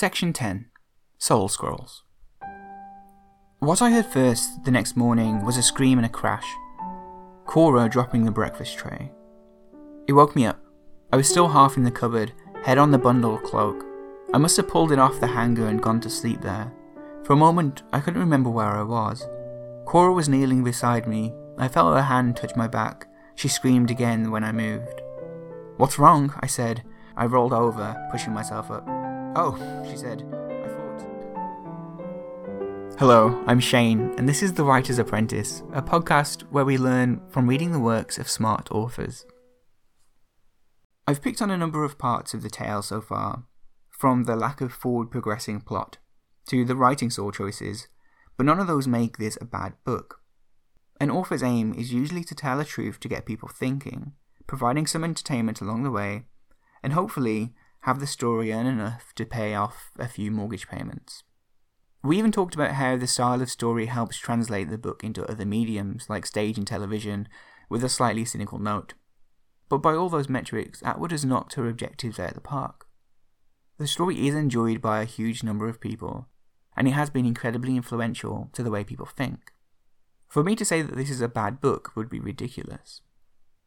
Section 10 Soul Scrolls. What I heard first the next morning was a scream and a crash. Cora dropping the breakfast tray. It woke me up. I was still half in the cupboard, head on the bundled cloak. I must have pulled it off the hanger and gone to sleep there. For a moment, I couldn't remember where I was. Cora was kneeling beside me. I felt her hand touch my back. She screamed again when I moved. What's wrong? I said. I rolled over, pushing myself up. Oh, she said. I thought. Hello, I'm Shane, and this is The Writer's Apprentice, a podcast where we learn from reading the works of smart authors. I've picked on a number of parts of the tale so far, from the lack of forward progressing plot to the writing saw choices, but none of those make this a bad book. An author's aim is usually to tell a truth to get people thinking, providing some entertainment along the way, and hopefully have the story earn enough to pay off a few mortgage payments. We even talked about how the style of story helps translate the book into other mediums like stage and television with a slightly cynical note. But by all those metrics, Atwood has knocked her objectives out of the park. The story is enjoyed by a huge number of people, and it has been incredibly influential to the way people think. For me to say that this is a bad book would be ridiculous.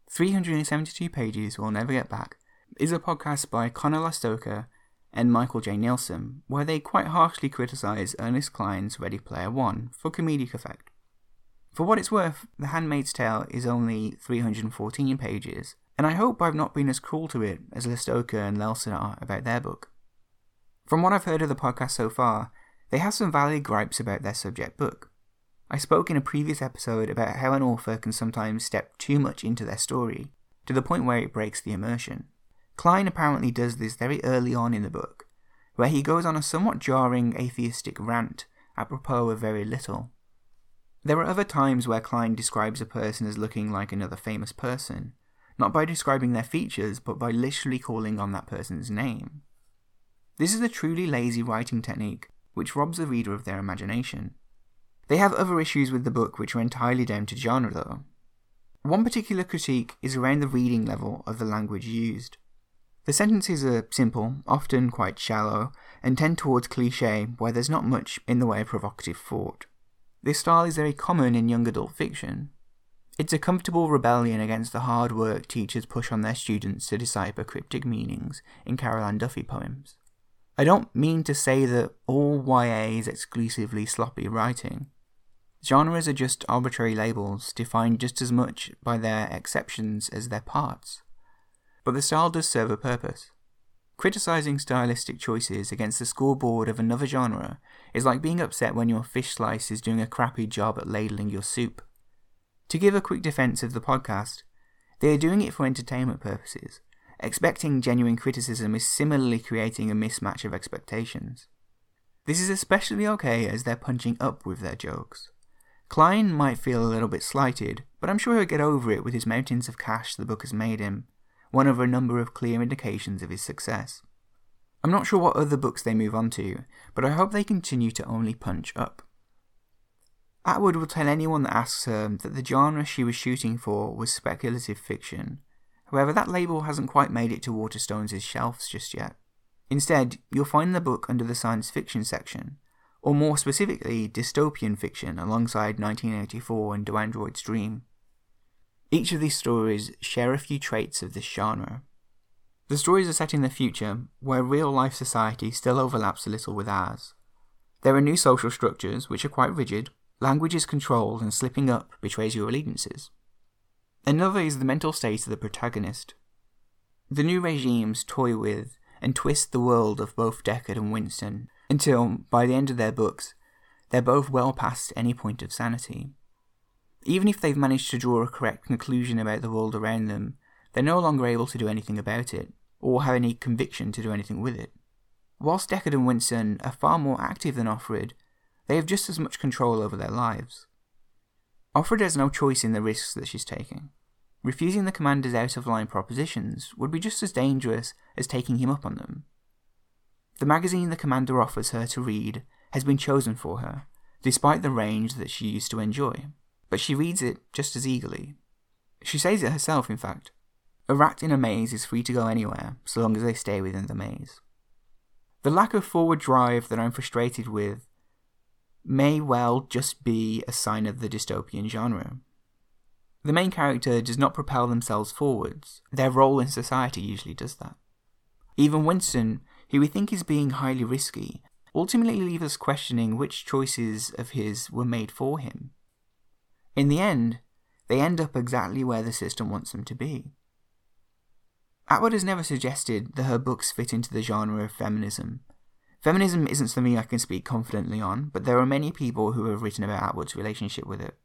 372 pages we'll never get back is a podcast by Conor Lastowka and Michael J. Nelson, where they quite harshly criticise Ernest Cline's Ready Player One for comedic effect. For what it's worth, The Handmaid's Tale is only 314 pages, and I hope I've not been as cruel to it as Lastowka and Nelson are about their book. From what I've heard of the podcast so far, they have some valid gripes about their subject book. I spoke in a previous episode about how an author can sometimes step too much into their story, to the point where it breaks the immersion. Cline apparently does this very early on in the book, where he goes on a somewhat jarring atheistic rant apropos of very little. There are other times where Cline describes a person as looking like another famous person, not by describing their features, but by literally calling on that person's name. This is a truly lazy writing technique which robs the reader of their imagination. They have other issues with the book which are entirely down to genre, though. One particular critique is around the reading level of the language used. The sentences are simple, often quite shallow, and tend towards cliche where there's not much in the way of provocative thought. This style is very common in young adult fiction. It's a comfortable rebellion against the hard work teachers push on their students to decipher cryptic meanings in Carol Ann Duffy poems. I don't mean to say that all YA is exclusively sloppy writing. Genres are just arbitrary labels defined just as much by their exceptions as their parts but the style does serve a purpose. Criticizing stylistic choices against the scoreboard of another genre is like being upset when your fish slice is doing a crappy job at ladling your soup. To give a quick defense of the podcast, they are doing it for entertainment purposes. Expecting genuine criticism is similarly creating a mismatch of expectations. This is especially okay as they're punching up with their jokes. Cline might feel a little bit slighted, but I'm sure he'll get over it with his mountains of cash the book has made him one of a number of clear indications of his success. I'm not sure what other books they move on to, but I hope they continue to only punch up. Atwood will tell anyone that asks her that the genre she was shooting for was speculative fiction. However, that label hasn't quite made it to Waterstones' shelves just yet. Instead, you'll find the book under the science fiction section, or more specifically, dystopian fiction alongside 1984 and Do Androids Dream. Each of these stories share a few traits of this genre. The stories are set in the future, where real life society still overlaps a little with ours. There are new social structures, which are quite rigid, language is controlled, and slipping up betrays your allegiances. Another is the mental state of the protagonist. The new regimes toy with and twist the world of both Deckard and Winston until, by the end of their books, they're both well past any point of sanity. Even if they've managed to draw a correct conclusion about the world around them, they're no longer able to do anything about it, or have any conviction to do anything with it. Whilst Deckard and Winston are far more active than Offred, they have just as much control over their lives. Offred has no choice in the risks that she's taking. Refusing the commander's out of line propositions would be just as dangerous as taking him up on them. The magazine the commander offers her to read has been chosen for her, despite the range that she used to enjoy but she reads it just as eagerly. She says it herself, in fact. A rat in a maze is free to go anywhere, so long as they stay within the maze. The lack of forward drive that I'm frustrated with may well just be a sign of the dystopian genre. The main character does not propel themselves forwards, their role in society usually does that. Even Winston, who we think is being highly risky, ultimately leaves us questioning which choices of his were made for him. In the end, they end up exactly where the system wants them to be. Atwood has never suggested that her books fit into the genre of feminism. Feminism isn't something I can speak confidently on, but there are many people who have written about Atwood's relationship with it.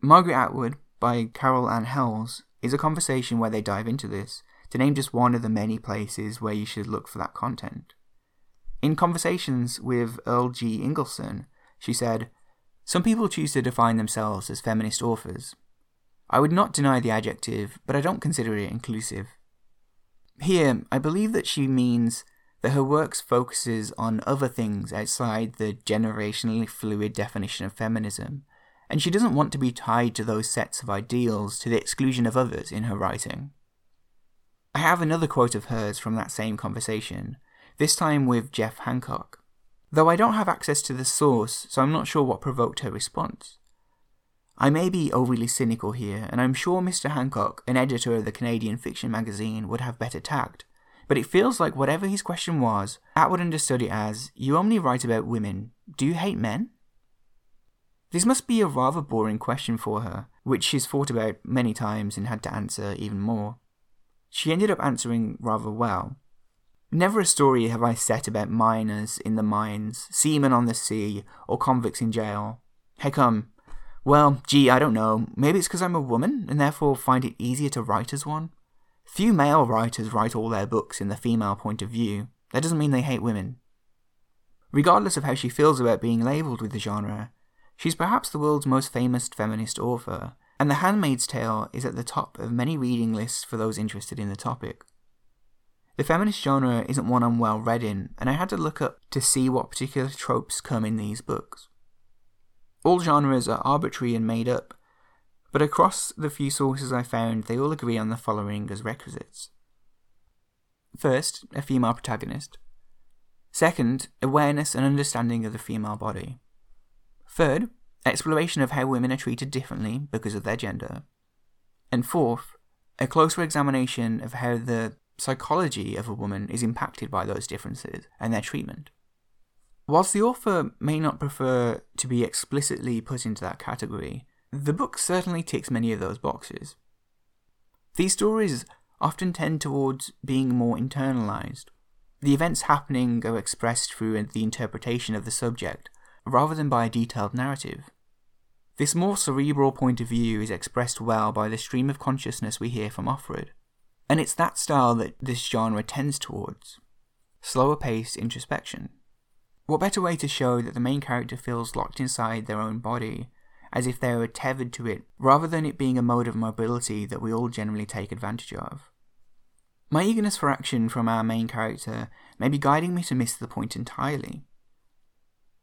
Margaret Atwood, by Coral Ann Howells, is a conversation where they dive into this, to name just one of the many places where you should look for that content. In conversations with Earl G. Ingersoll, she said, Some people choose to define themselves as feminist authors. I would not deny the adjective, but I don't consider it inclusive. Here, I believe that she means that her works focuses on other things outside the generationally fluid definition of feminism, and she doesn't want to be tied to those sets of ideals to the exclusion of others in her writing. I have another quote of hers from that same conversation, this time with Geoff Hancock. Though I don't have access to the source, so I'm not sure what provoked her response. I may be overly cynical here, and I'm sure Mr. Hancock, an editor of the Canadian fiction magazine, would have better tact, but it feels like whatever his question was, Atwood understood it as You only write about women. Do you hate men? This must be a rather boring question for her, which she's thought about many times and had to answer even more. She ended up answering rather well. Never a story have I set about miners in the mines, seamen on the sea, or convicts in jail. Heck, um, well, gee, I don't know. Maybe it's because I'm a woman and therefore find it easier to write as one. Few male writers write all their books in the female point of view. That doesn't mean they hate women. Regardless of how she feels about being labelled with the genre, she's perhaps the world's most famous feminist author, and The Handmaid's Tale is at the top of many reading lists for those interested in the topic. The feminist genre isn't one I'm well read in, and I had to look up to see what particular tropes come in these books. All genres are arbitrary and made up, but across the few sources I found, they all agree on the following as requisites. First, a female protagonist. Second, awareness and understanding of the female body. Third, exploration of how women are treated differently because of their gender. And fourth, a closer examination of how the psychology of a woman is impacted by those differences and their treatment. Whilst the author may not prefer to be explicitly put into that category, the book certainly ticks many of those boxes. These stories often tend towards being more internalized. The events happening are expressed through the interpretation of the subject, rather than by a detailed narrative. This more cerebral point of view is expressed well by the stream of consciousness we hear from Offred, and it's that style that this genre tends towards slower paced introspection. What better way to show that the main character feels locked inside their own body, as if they were tethered to it, rather than it being a mode of mobility that we all generally take advantage of? My eagerness for action from our main character may be guiding me to miss the point entirely.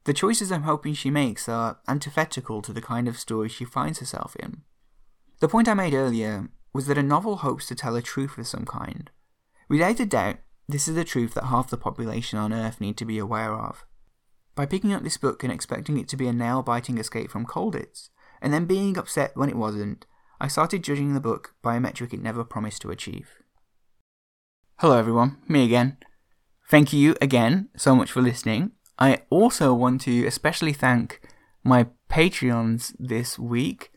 The choices I'm hoping she makes are antithetical to the kind of story she finds herself in. The point I made earlier was that a novel hopes to tell a truth of some kind. Without a doubt, this is the truth that half the population on Earth need to be aware of. By picking up this book and expecting it to be a nail biting escape from Colditz, and then being upset when it wasn't, I started judging the book by a metric it never promised to achieve. Hello, everyone, me again. Thank you again so much for listening. I also want to especially thank my Patreons this week,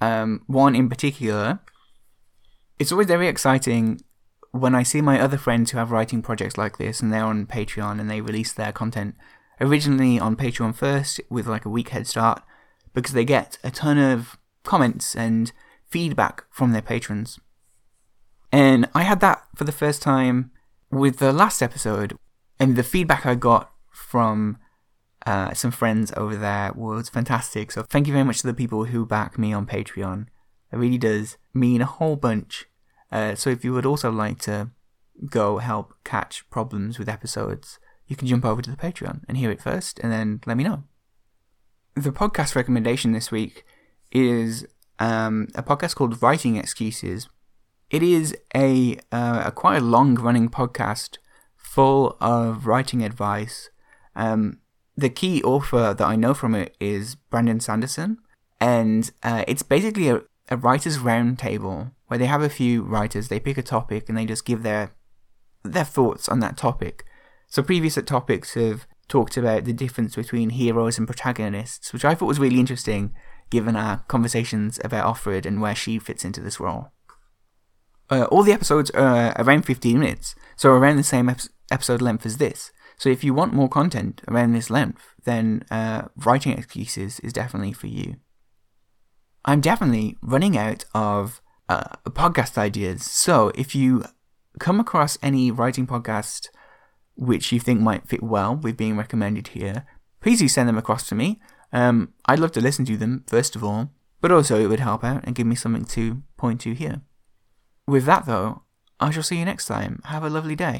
um, one in particular. It's always very exciting when I see my other friends who have writing projects like this and they're on Patreon and they release their content originally on Patreon first with like a week head start because they get a ton of comments and feedback from their patrons. And I had that for the first time with the last episode, and the feedback I got from uh, some friends over there was fantastic. So thank you very much to the people who back me on Patreon. It really does mean a whole bunch. Uh, so if you would also like to go help catch problems with episodes, you can jump over to the Patreon and hear it first and then let me know. The podcast recommendation this week is um, a podcast called Writing Excuses. It is a, uh, a quite a long running podcast full of writing advice. Um, the key author that I know from it is Brandon Sanderson, and uh, it's basically a, a writers' roundtable where they have a few writers, they pick a topic, and they just give their their thoughts on that topic. So previous topics have talked about the difference between heroes and protagonists, which I thought was really interesting given our conversations about Offred and where she fits into this role. Uh, all the episodes are around 15 minutes, so around the same ep- episode length as this. So if you want more content around this length, then uh, Writing Excuses is definitely for you. I'm definitely running out of uh, podcast ideas, so if you come across any writing podcast which you think might fit well with being recommended here, please do send them across to me. Um, I'd love to listen to them, first of all, but also it would help out and give me something to point to here. With that, though, I shall see you next time. Have a lovely day.